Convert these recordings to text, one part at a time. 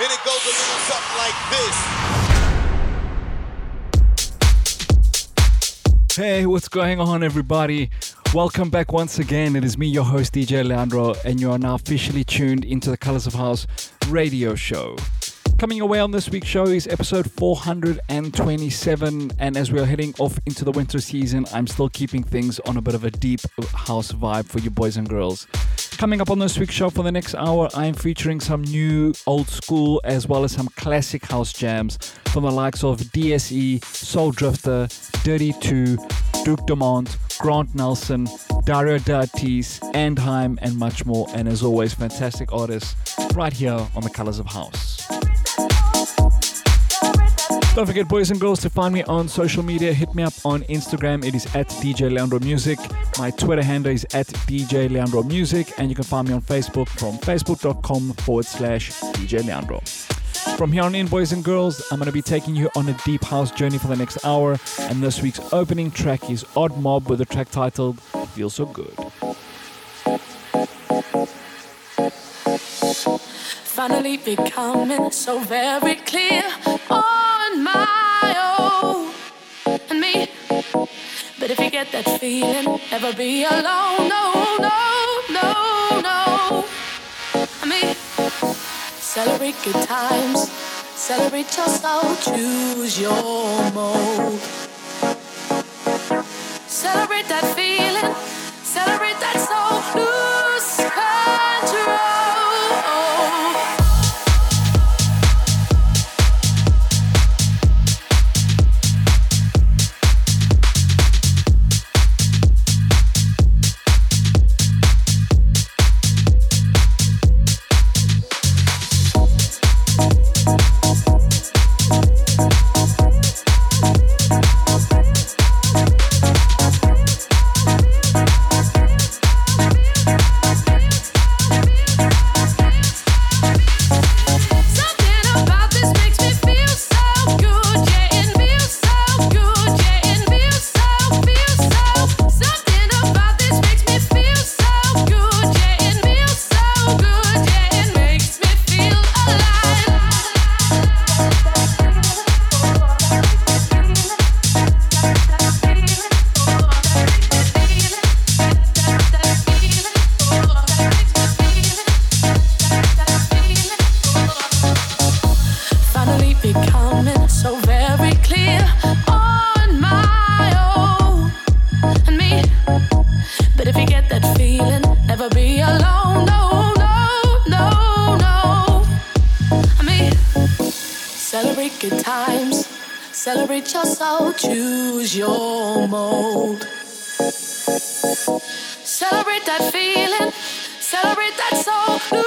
And it goes a little something like this. Hey, what's going on, everybody? Welcome back once again. It is me, your host, DJ Leandro, and you are now officially tuned into the Colors of House radio show. Coming away on this week's show is episode 427, and as we are heading off into the winter season, I'm still keeping things on a bit of a deep house vibe for you boys and girls. Coming up on this week's show for the next hour, I'm featuring some new old school as well as some classic house jams from the likes of DSE, Soledrifter, Dirty 2, Duke Dumont, Grant Nelson, Dario D'Attis, Andhim, and much more. And as always, fantastic artists right here on the Colors of House. Don't forget, boys and girls, to find me on social media. Hit me up on Instagram. It is at DJ Leandro Music. My Twitter handle is at DJ Leandro Music. And you can find me on Facebook from facebook.com forward slash DJ Leandro. From here on in, boys and girls, I'm going to be taking you on a deep house journey for the next hour. And this week's opening track is Odd Mob with the track titled Feel So Good. finally becoming so very clear But if you get that feeling, never be alone. No, no, no, no. I mean, celebrate good times, celebrate your soul, choose your mode. Celebrate that feeling, celebrate that soul, lose celebrate that soul,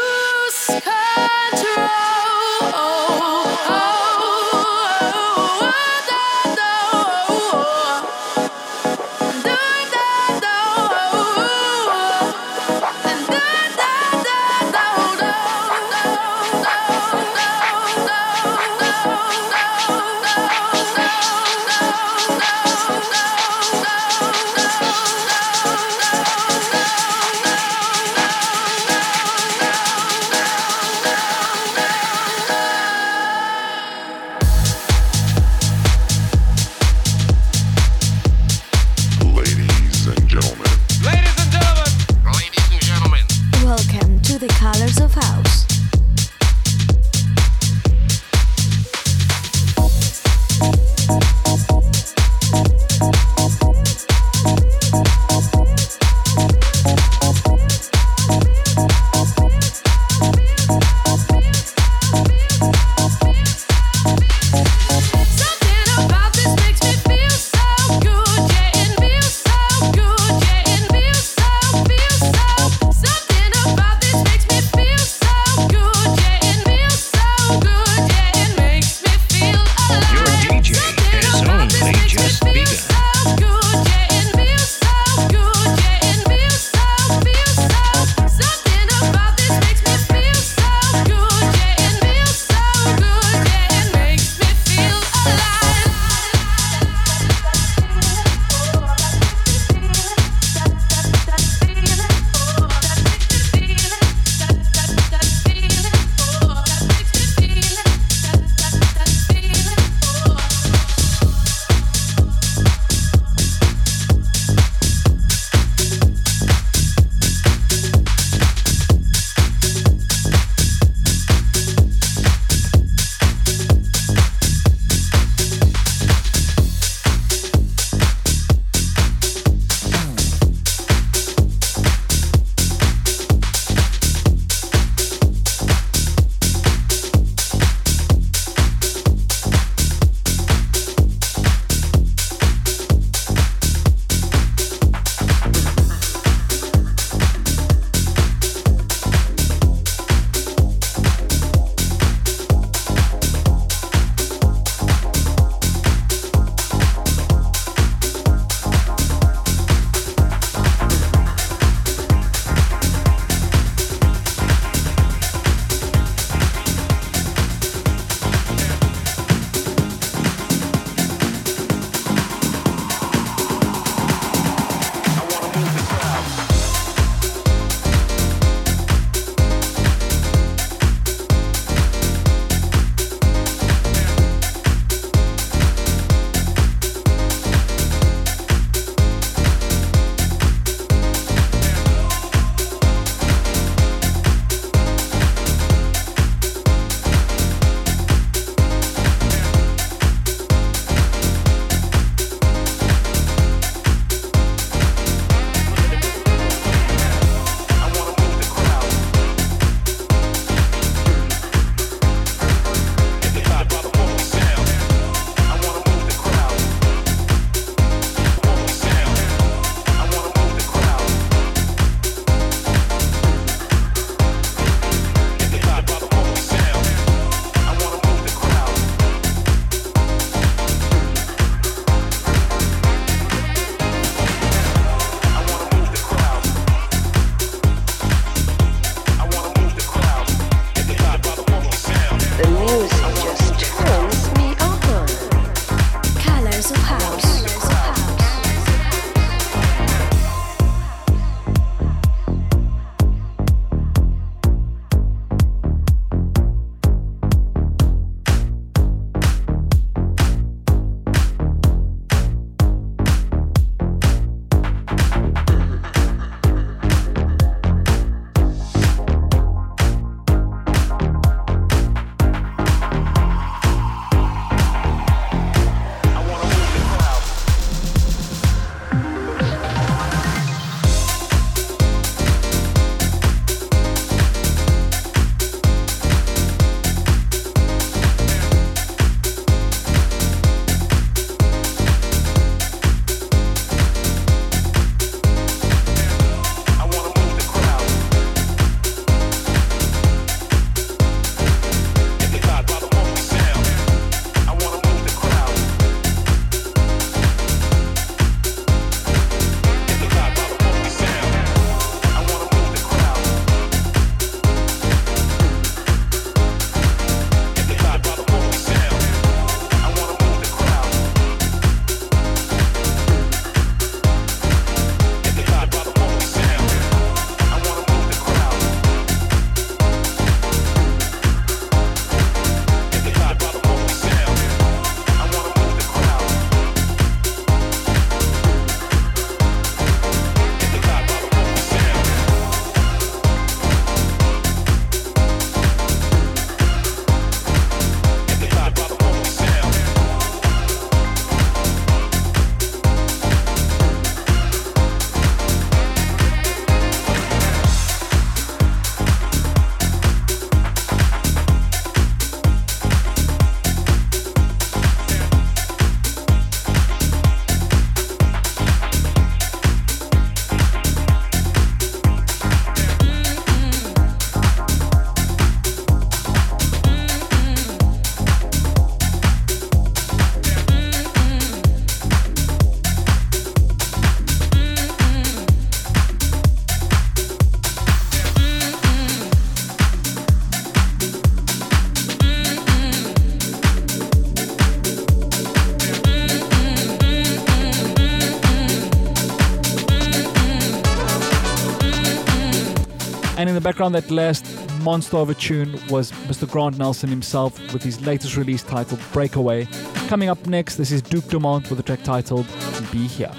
background, that last monster of a tune was Mr. Grant Nelson himself with his latest release titled Breakaway. Coming up next, this is Duke Dumont with a track titled Be Here.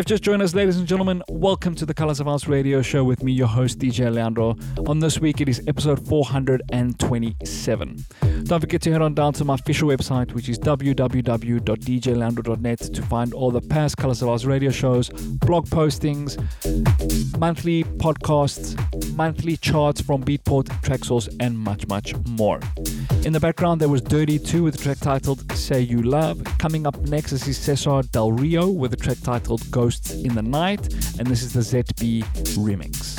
If you have just joined us, ladies and gentlemen, welcome to the Colors of House radio show with me, your host, DJ Leandro. On this week, it is episode 427. Don't forget to head on down to my official website, which is www.djleandro.net, to find all the past Colors of House radio shows, blog postings, monthly podcasts, monthly charts from Beatport, Traxsource, and much, much more. In the background, there was Dirty 2 with a track titled Say You Love. Coming up next is Cesar Del Rio with a track titled Ghosts in the Night, and this is the Zetbee remix.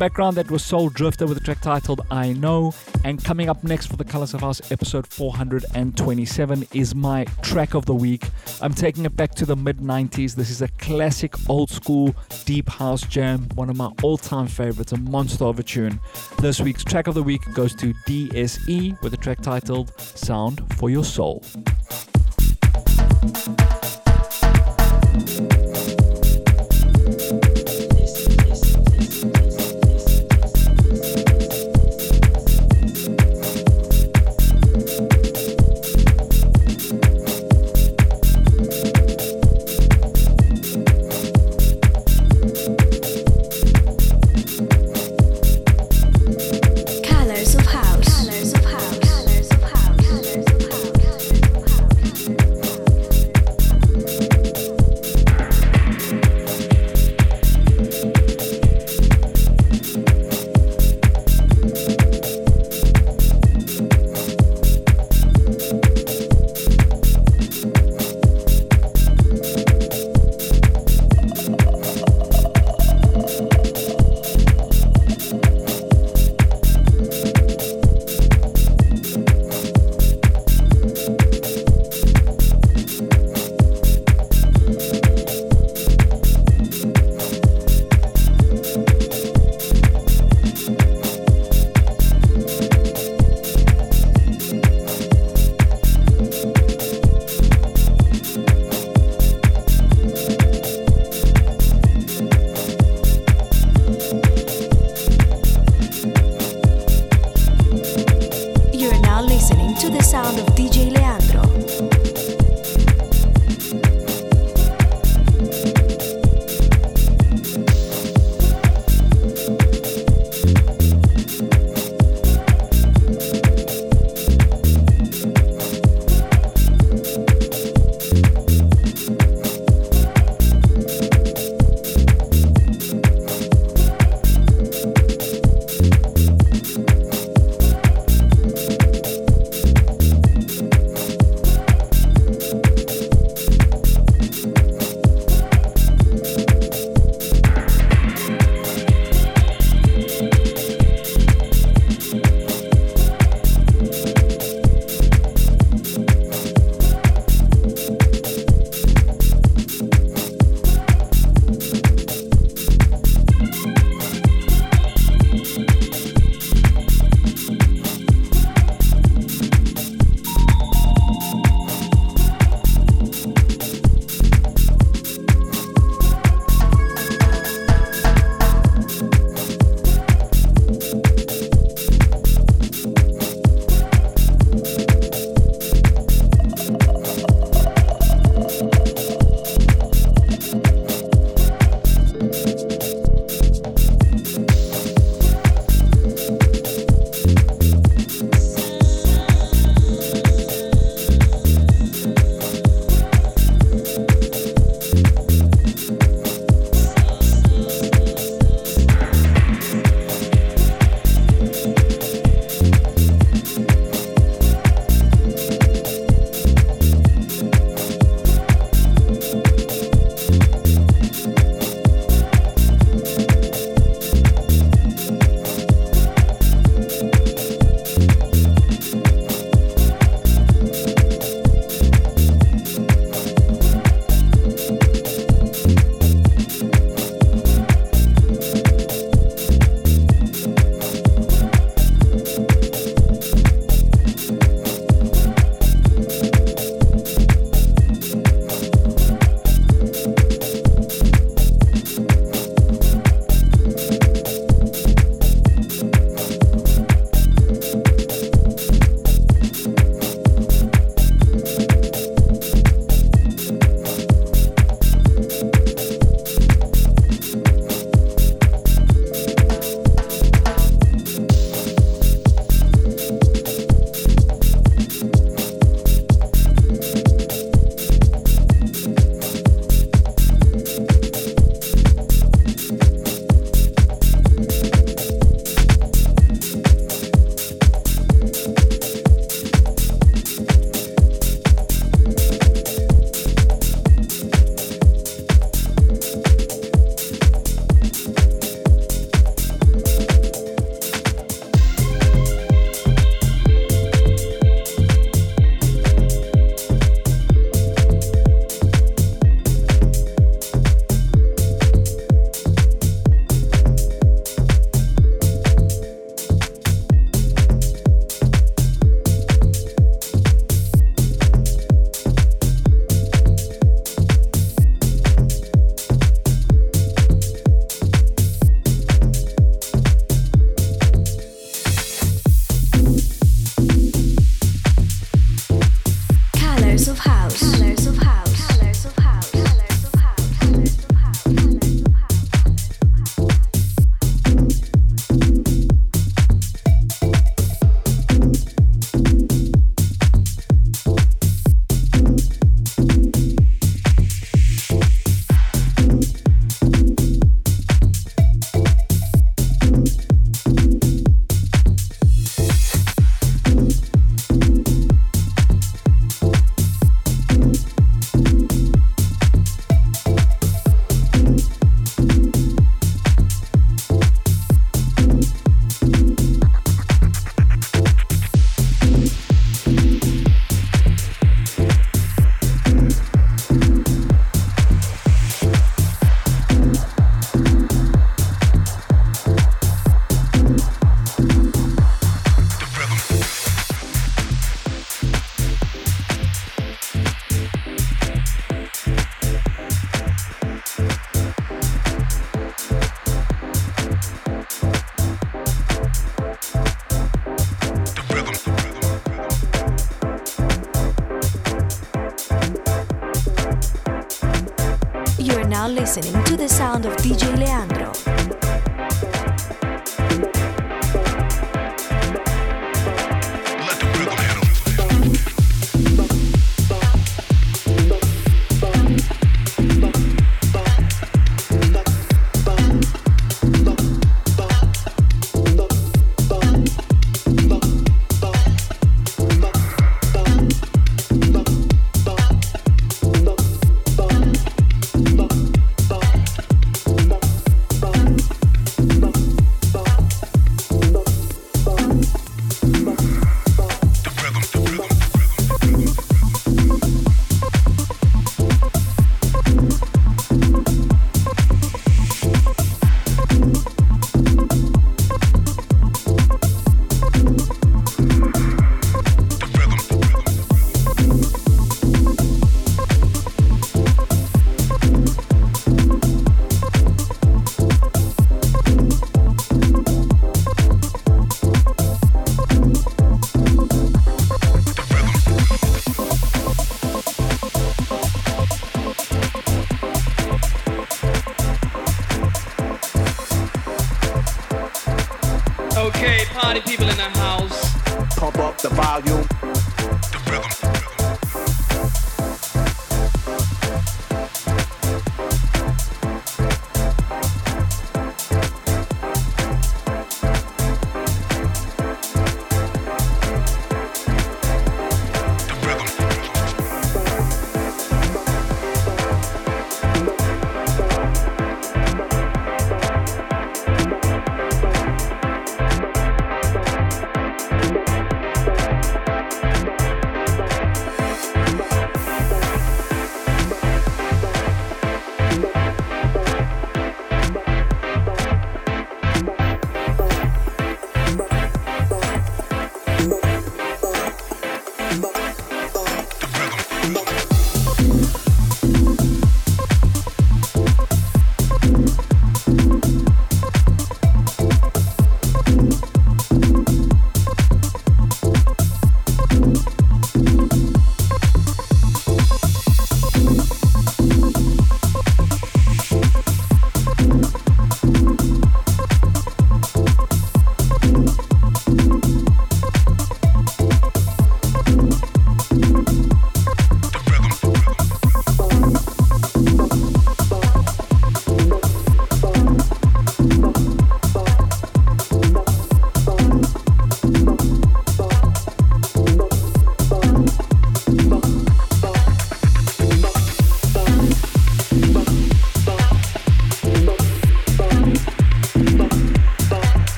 Background, that was Soledrifter with a track titled I Know. And coming up next for the Colors of House episode 427 is my track of the week. I'm taking it back to the mid 90s. This is a classic old school deep house jam, one of my all time favorites, a monster of a tune. This week's track of the week goes to DSE with a track titled Sound for Your Soul.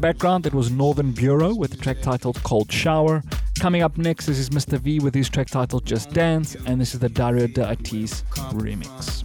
Background, it was Northern Beaureu with the track titled Cold Shower. Coming up next, this is Mr. V with his track titled Just Dance, and this is the Dario D'Attis remix.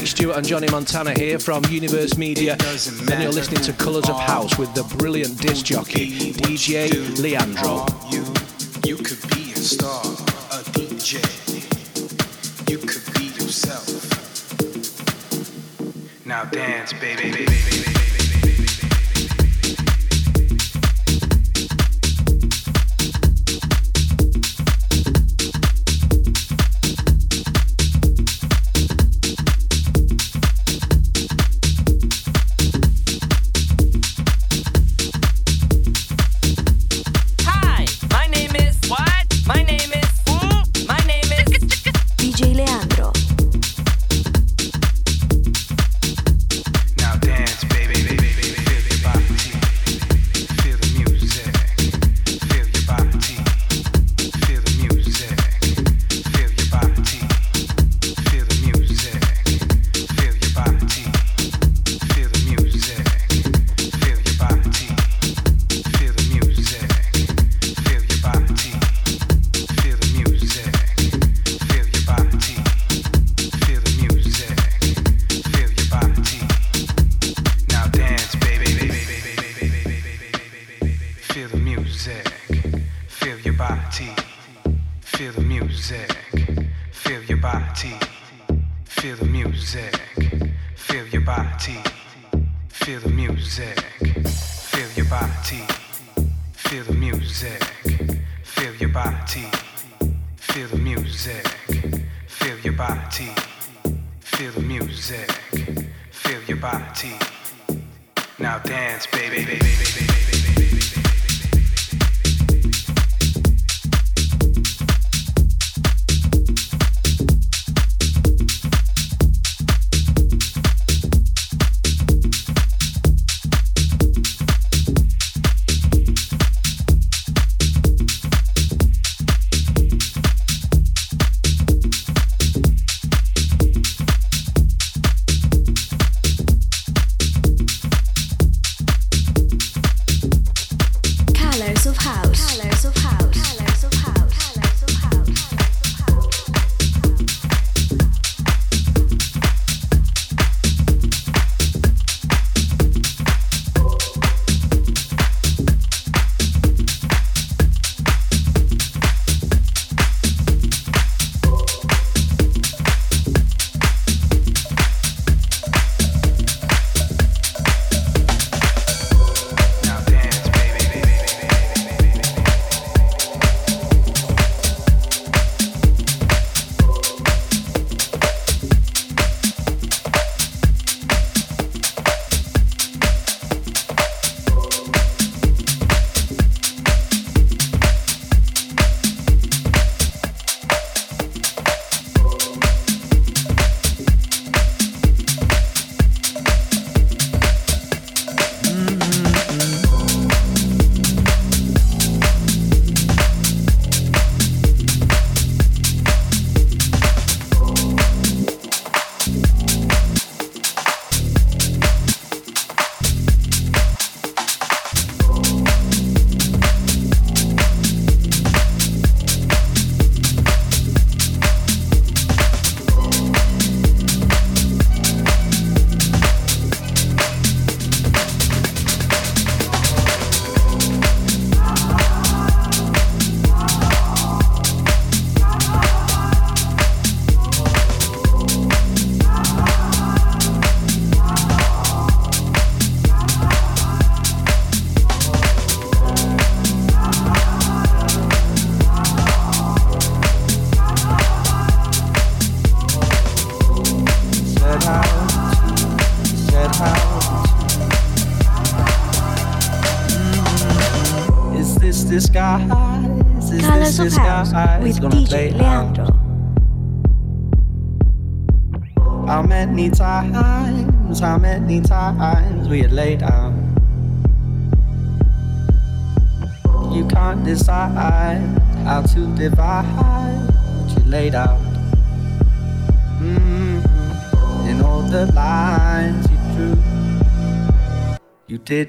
Craig Stewart and Johnny Montana here from Universe Media, and you're listening to Colours of House with the brilliant disc jockey DJ Leandro. You, you could be a star, a DJ. You could be yourself. Now dance, baby, baby, baby.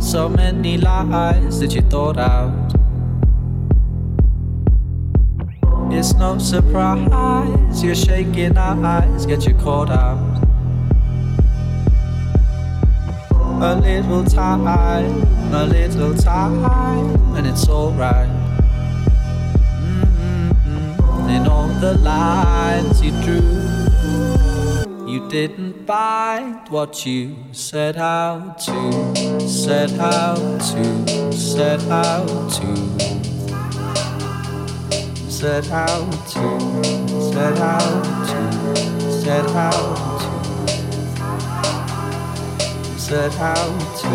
so many lies that you thought out. It's no surprise you're shaking our eyes get you caught out. A little time, a little time, and it's alright. Mm-mm-mm. In all the lines you drew, didn't find what you set out to, set out to, set out to. Set out to, set out to, set out to, set out to,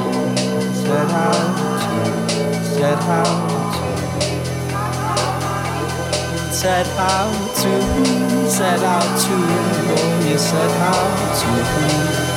set out to, set out to, set out to, set out to, you said how to be.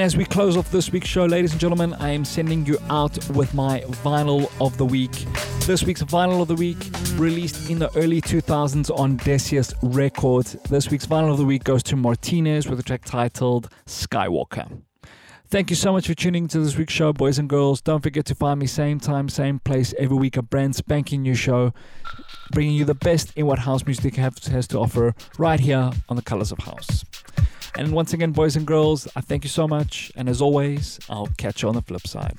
And as we close off this week's show, ladies and gentlemen, I am sending you out with my vinyl of the week. This week's vinyl of the week, released in the early 2000s on Decius Records. This week's vinyl of the week goes to Martinez with a track titled Skywalker. Thank you so much for tuning to this week's show, boys and girls. Don't forget to find me same time, same place every week. A brand spanking new show, bringing you the best in what house music have, has to offer right here on the Colors of House. And once again, boys and girls, I thank you so much. And as always, I'll catch you on the flip side.